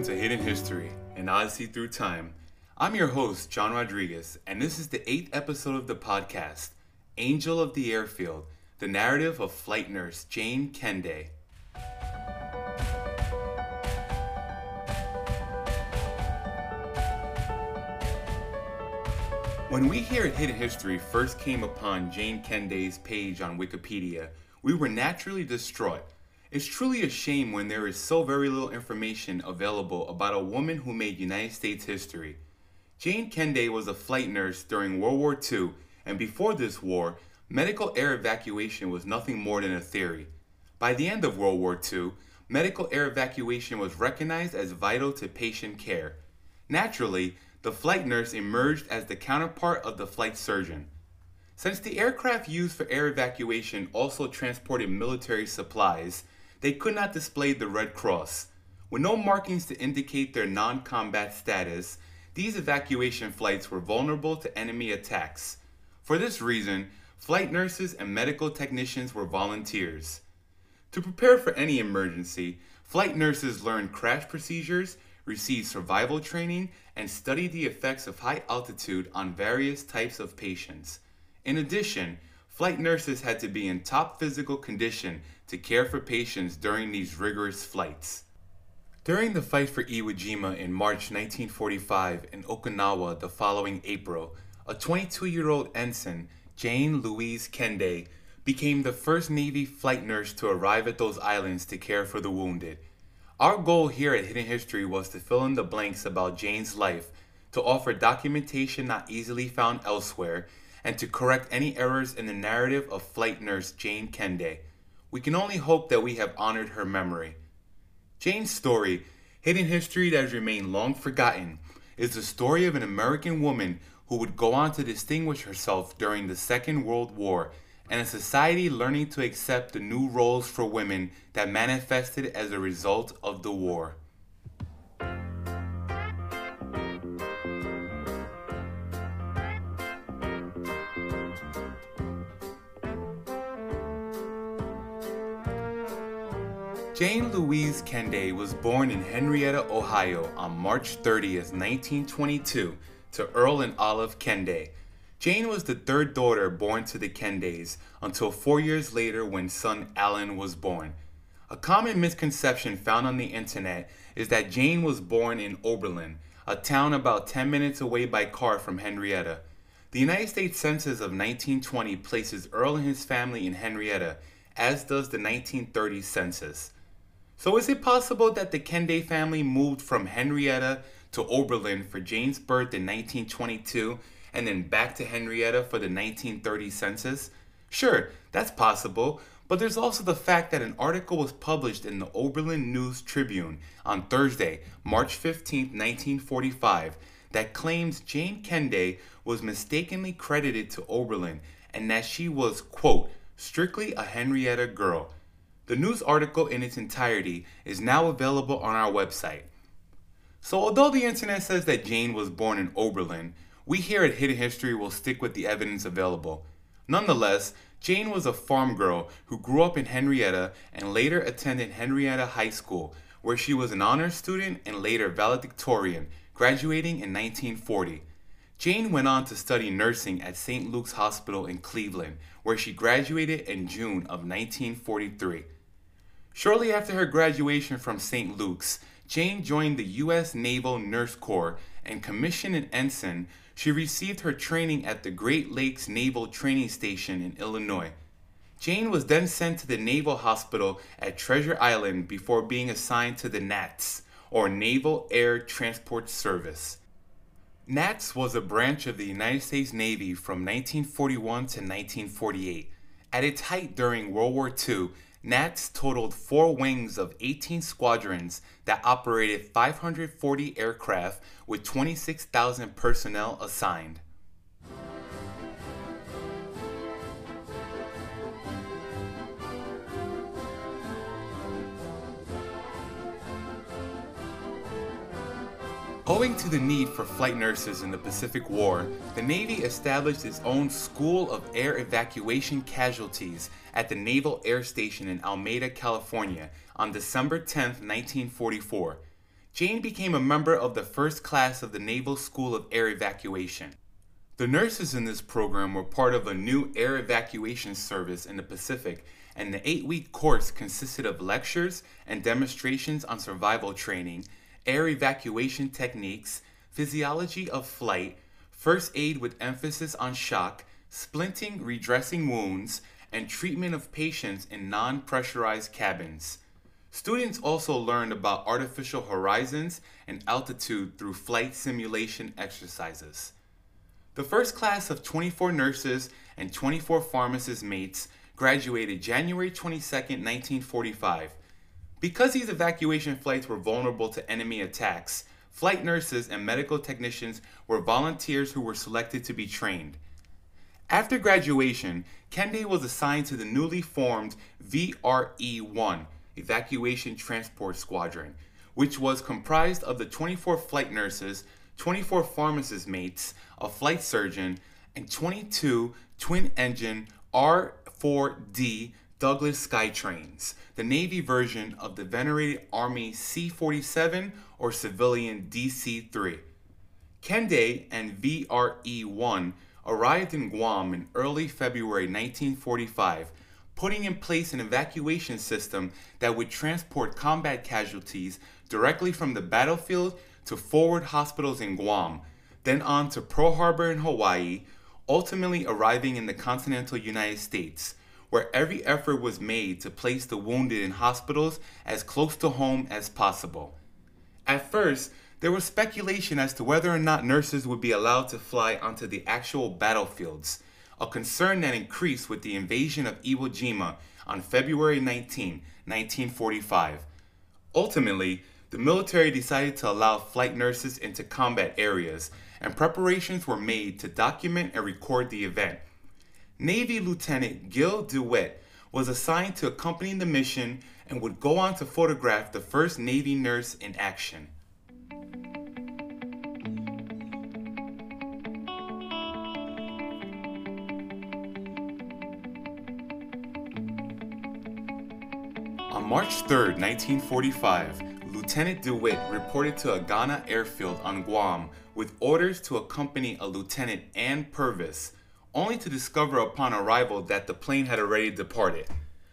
Welcome to Hidden History, an odyssey through time. I'm your host, John Rodriguez, and this is the eighth episode of the podcast, Angel of the Airfield, the narrative of flight nurse Jane Kendeigh. When we here at Hidden History first came upon Jane Kendeigh's page on Wikipedia, we were naturally distraught. It's truly a shame when there is so very little information available about a woman who made United States history. Jane Kendeigh was a flight nurse during World War II, and before this war, medical air evacuation was nothing more than a theory. By the end of World War II, medical air evacuation was recognized as vital to patient care. Naturally, the flight nurse emerged as the counterpart of the flight surgeon. Since the aircraft used for air evacuation also transported military supplies, they could not display the Red Cross. With no markings to indicate their non combat status, these evacuation flights were vulnerable to enemy attacks. For this reason, flight nurses and medical technicians were volunteers. To prepare for any emergency, flight nurses learned crash procedures receive survival training, and study the effects of high altitude on various types of patients. In addition, flight nurses had to be in top physical condition to care for patients during these rigorous flights. During the fight for Iwo Jima in March 1945 in Okinawa the following April, a 22 year old ensign, Jane Louise Kendeigh, became the first Navy flight nurse to arrive at those islands to care for the wounded. Our goal here at Hidden History was to fill in the blanks about Jane's life, to offer documentation not easily found elsewhere, and to correct any errors in the narrative of flight nurse Jane Kendeigh. We can only hope that we have honored her memory. Jane's story, hidden history that has remained long forgotten, is the story of an American woman who would go on to distinguish herself during the Second World War and a society learning to accept the new roles for women that manifested as a result of the war. Jane Louise Kendeigh was born in Henrietta, Ohio on March 30, 1922, to Earl and Olive Kendeigh, Jane was the third daughter born to the Kendeighs until four years later when son Alan was born. A common misconception found on the internet is that Jane was born in Oberlin, a town about 10 minutes away by car from Henrietta. The United States Census of 1920 places Earl and his family in Henrietta, as does the 1930 census. So is it possible that the Kendeigh family moved from Henrietta to Oberlin for Jane's birth in 1922 and then back to Henrietta for the 1930 census? Sure, that's possible, but there's also the fact that an article was published in the Oberlin News Tribune on Thursday, March 15, 1945, that claims Jane Kendeigh was mistakenly credited to Oberlin and that she was, quote, strictly a Henrietta girl. The news article in its entirety is now available on our website. So, although the internet says that Jane was born in Oberlin, we here at Hidden History will stick with the evidence available. Nonetheless, Jane was a farm girl who grew up in Henrietta and later attended Henrietta High School, where she was an honors student and later valedictorian, graduating in 1940. Jane went on to study nursing at St. Luke's Hospital in Cleveland, where she graduated in June of 1943. Shortly after her graduation from St. Luke's, Jane joined the U.S. Naval Nurse Corps and commissioned an ensign she received her training at the Great Lakes Naval Training Station in Illinois. Jane was then sent to the Naval Hospital at Treasure Island before being assigned to the NATS, or Naval Air Transport Service. NATS was a branch of the United States Navy from 1941 to 1948. At its height during World War II, NATS totaled four wings of 18 squadrons that operated 540 aircraft with 26,000 personnel assigned. Owing to the need for flight nurses in the Pacific War, the Navy established its own School of Air Evacuation Casualties at the Naval Air Station in Alameda, California on December 10, 1944. Jane became a member of the first class of the Naval School of Air Evacuation. The nurses in this program were part of a new air evacuation service in the Pacific, and the eight week course consisted of lectures and demonstrations on survival training air evacuation techniques, physiology of flight, first aid with emphasis on shock, splinting, redressing wounds, and treatment of patients in non pressurized cabins. Students also learned about artificial horizons and altitude through flight simulation exercises. The first class of 24 nurses and 24 pharmacist mates graduated January 22, 1945. Because these evacuation flights were vulnerable to enemy attacks, flight nurses and medical technicians were volunteers who were selected to be trained. After graduation, Kendeigh was assigned to the newly formed VRE 1 Evacuation Transport Squadron, which was comprised of the 24 flight nurses, 24 pharmacist mates, a flight surgeon, and 22 twin engine R4D Douglas Skytrains, the Navy version of the venerated Army C 47 or civilian DC 3. Kendeigh and VRE 1 arrived in Guam in early February 1945, putting in place an evacuation system that would transport combat casualties directly from the battlefield to forward hospitals in Guam, then on to Pearl Harbor in Hawaii, ultimately arriving in the continental United States where every effort was made to place the wounded in hospitals as close to home as possible. At first, there was speculation as to whether or not nurses would be allowed to fly onto the actual battlefields, a concern that increased with the invasion of Iwo Jima on February 19, 1945. Ultimately, the military decided to allow flight nurses into combat areas, and preparations were made to document and record the event Navy Lieutenant Gil DeWitt was assigned to accompany the mission and would go on to photograph the first Navy nurse in action. On March 3, 1945, Lieutenant DeWitt reported to Agana Airfield on Guam with orders to accompany a Lieutenant Ann Purvis, only to discover upon arrival that the plane had already departed.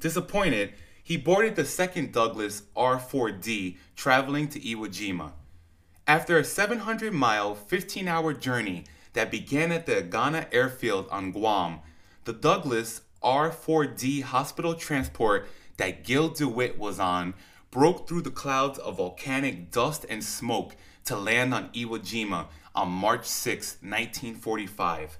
Disappointed, he boarded the second Douglas R 4D traveling to Iwo Jima. After a 700 mile, 15 hour journey that began at the Agana airfield on Guam, the Douglas R 4D hospital transport that Gil DeWitt was on broke through the clouds of volcanic dust and smoke to land on Iwo Jima on March 6, 1945.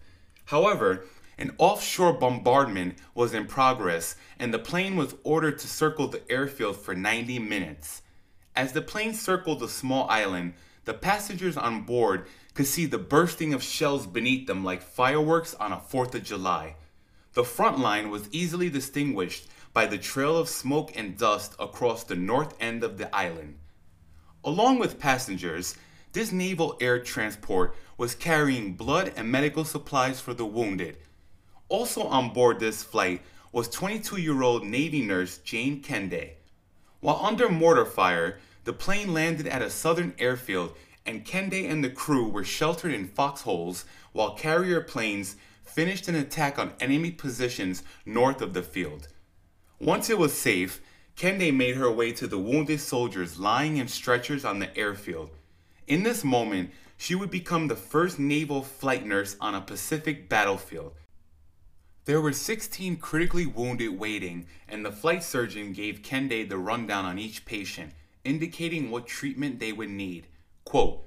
However, an offshore bombardment was in progress and the plane was ordered to circle the airfield for 90 minutes. As the plane circled the small island, the passengers on board could see the bursting of shells beneath them like fireworks on a 4th of July. The front line was easily distinguished by the trail of smoke and dust across the north end of the island. Along with passengers, this naval air transport was carrying blood and medical supplies for the wounded. Also on board this flight was 22 year old Navy nurse Jane Kendeigh. While under mortar fire, the plane landed at a southern airfield and Kendeigh and the crew were sheltered in foxholes while carrier planes finished an attack on enemy positions north of the field. Once it was safe, Kendeigh made her way to the wounded soldiers lying in stretchers on the airfield. In this moment, she would become the first naval flight nurse on a Pacific battlefield. There were 16 critically wounded waiting, and the flight surgeon gave Kendeigh the rundown on each patient, indicating what treatment they would need. Quote,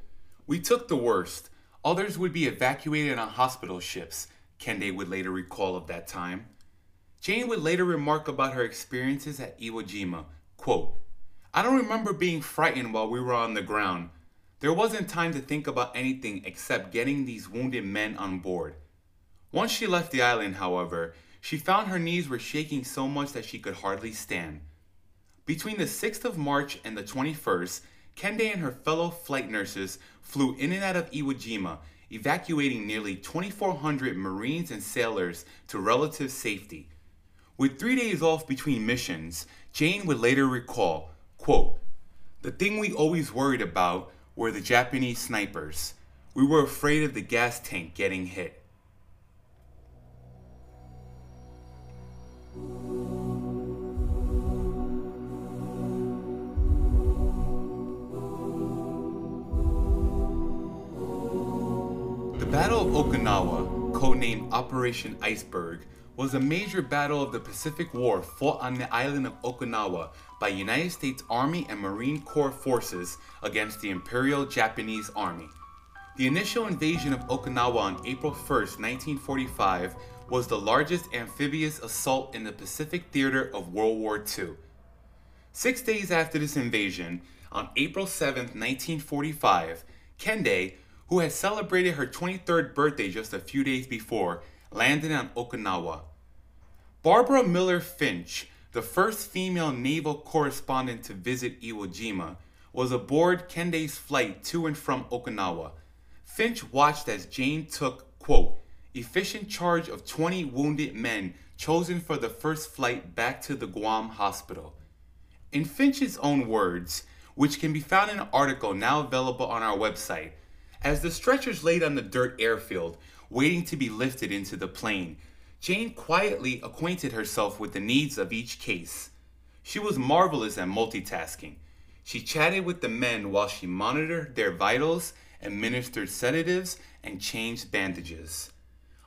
We took the worst. Others would be evacuated on hospital ships, Kendeigh would later recall of that time. Jane would later remark about her experiences at Iwo Jima. Quote, I don't remember being frightened while we were on the ground. There wasn't time to think about anything except getting these wounded men on board. Once she left the island, however, she found her knees were shaking so much that she could hardly stand. Between the 6th of March and the 21st, Kendeigh and her fellow flight nurses flew in and out of Iwo Jima, evacuating nearly 2,400 Marines and sailors to relative safety. With three days off between missions, Jane would later recall, quote, The thing we always worried about were the Japanese snipers. We were afraid of the gas tank getting hit. The Battle of Okinawa, codenamed Operation Iceberg, was a major battle of the Pacific War fought on the island of Okinawa by United States Army and Marine Corps forces against the Imperial Japanese Army. The initial invasion of Okinawa on April 1, 1945, was the largest amphibious assault in the Pacific theater of World War II. Six days after this invasion, on April 7, 1945, Kendeigh, who had celebrated her 23rd birthday just a few days before, landed on Okinawa. Barbara Miller Finch, the first female naval correspondent to visit Iwo Jima, was aboard Kendeigh's flight to and from Okinawa. Finch watched as Jane took, quote, efficient charge of 20 wounded men chosen for the first flight back to the Guam hospital. In Finch's own words, which can be found in an article now available on our website, as the stretchers laid on the dirt airfield, waiting to be lifted into the plane, Jane quietly acquainted herself with the needs of each case. She was marvelous at multitasking. She chatted with the men while she monitored their vitals, administered sedatives, and changed bandages.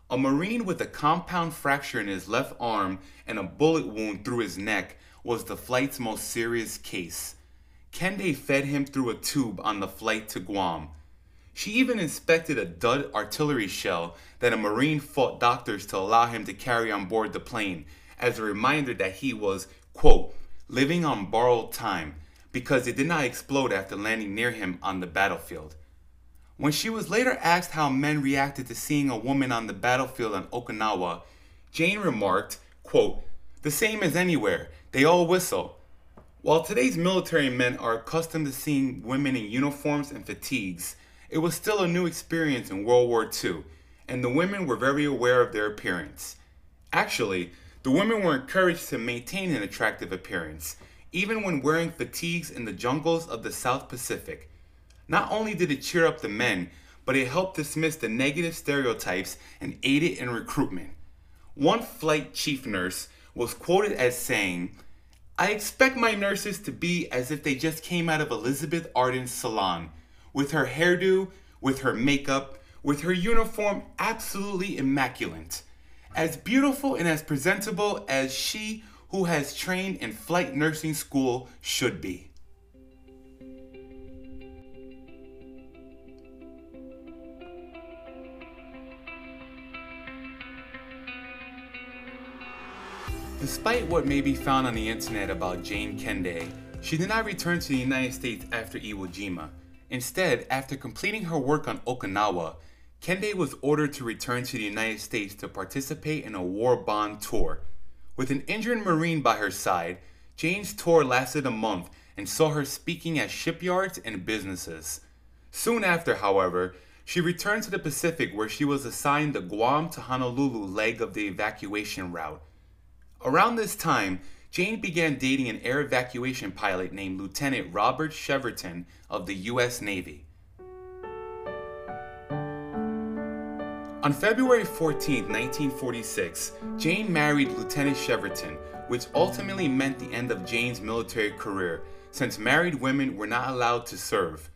A Marine with a compound fracture in his left arm and a bullet wound through his neck was the flight's most serious case. Kendeigh fed him through a tube on the flight to Guam. She even inspected a dud artillery shell that a Marine fought doctors to allow him to carry on board the plane as a reminder that he was, quote, living on borrowed time because it did not explode after landing near him on the battlefield. When she was later asked how men reacted to seeing a woman on the battlefield on Okinawa, Jane remarked, quote, the same as anywhere, they all whistle. While today's military men are accustomed to seeing women in uniforms and fatigues, it was still a new experience in World War II, and the women were very aware of their appearance. Actually, the women were encouraged to maintain an attractive appearance, even when wearing fatigues in the jungles of the South Pacific. Not only did it cheer up the men, but it helped dismiss the negative stereotypes and aided in recruitment. One flight chief nurse was quoted as saying, I expect my nurses to be as if they just came out of Elizabeth Arden's salon with her hairdo, with her makeup, with her uniform absolutely immaculate. As beautiful and as presentable as she who has trained in flight nursing school should be. Despite what may be found on the internet about Jane Kendeigh, she did not return to the United States after Iwo Jima. Instead, after completing her work on Okinawa, Kendeigh was ordered to return to the United States to participate in a war bond tour. With an injured Marine by her side, Jane's tour lasted a month and saw her speaking at shipyards and businesses. Soon after, however, she returned to the Pacific where she was assigned the Guam to Honolulu leg of the evacuation route. Around this time, Jane began dating an air evacuation pilot named Lieutenant Robert Cheverton of the U.S. Navy. On February 14, 1946, Jane married Lieutenant Cheverton, which ultimately meant the end of Jane's military career, since married women were not allowed to serve.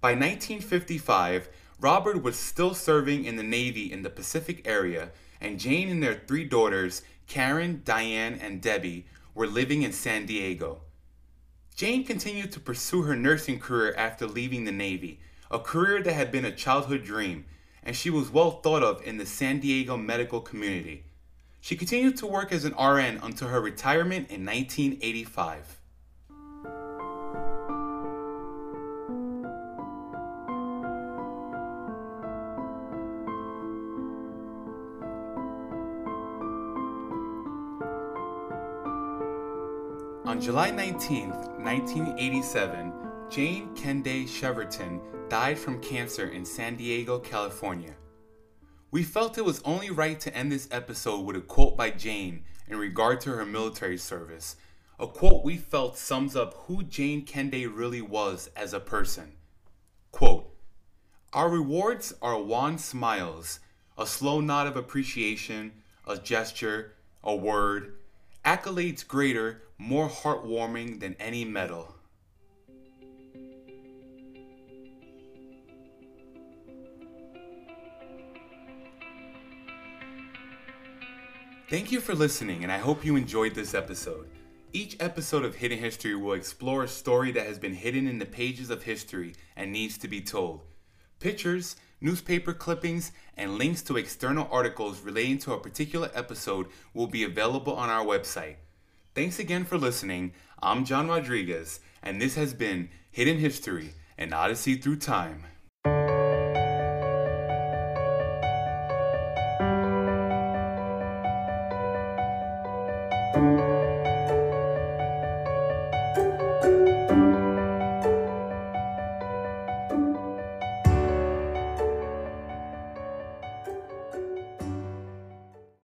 By 1955, Robert was still serving in the Navy in the Pacific area, and Jane and their three daughters, Karen, Diane, and Debbie, were living in San Diego. Jane continued to pursue her nursing career after leaving the Navy, a career that had been a childhood dream, and she was well thought of in the San Diego medical community. She continued to work as an RN until her retirement in 1985. On July 19, 1987, Jane Kendeigh Cheverton died from cancer in San Diego, California. We felt it was only right to end this episode with a quote by Jane in regard to her military service, a quote we felt sums up who Jane Kendeigh really was as a person. Quote, Our rewards are wan smiles, a slow nod of appreciation, a gesture, a word, accolades greater, more heartwarming than any medal. Thank you for listening, and I hope you enjoyed this episode. Each episode of Hidden History will explore a story that has been hidden in the pages of history and needs to be told. Pictures, newspaper clippings, and links to external articles relating to a particular episode will be available on our website. Thanks again for listening. I'm John Rodriguez, and this has been Hidden History, an Odyssey Through Time.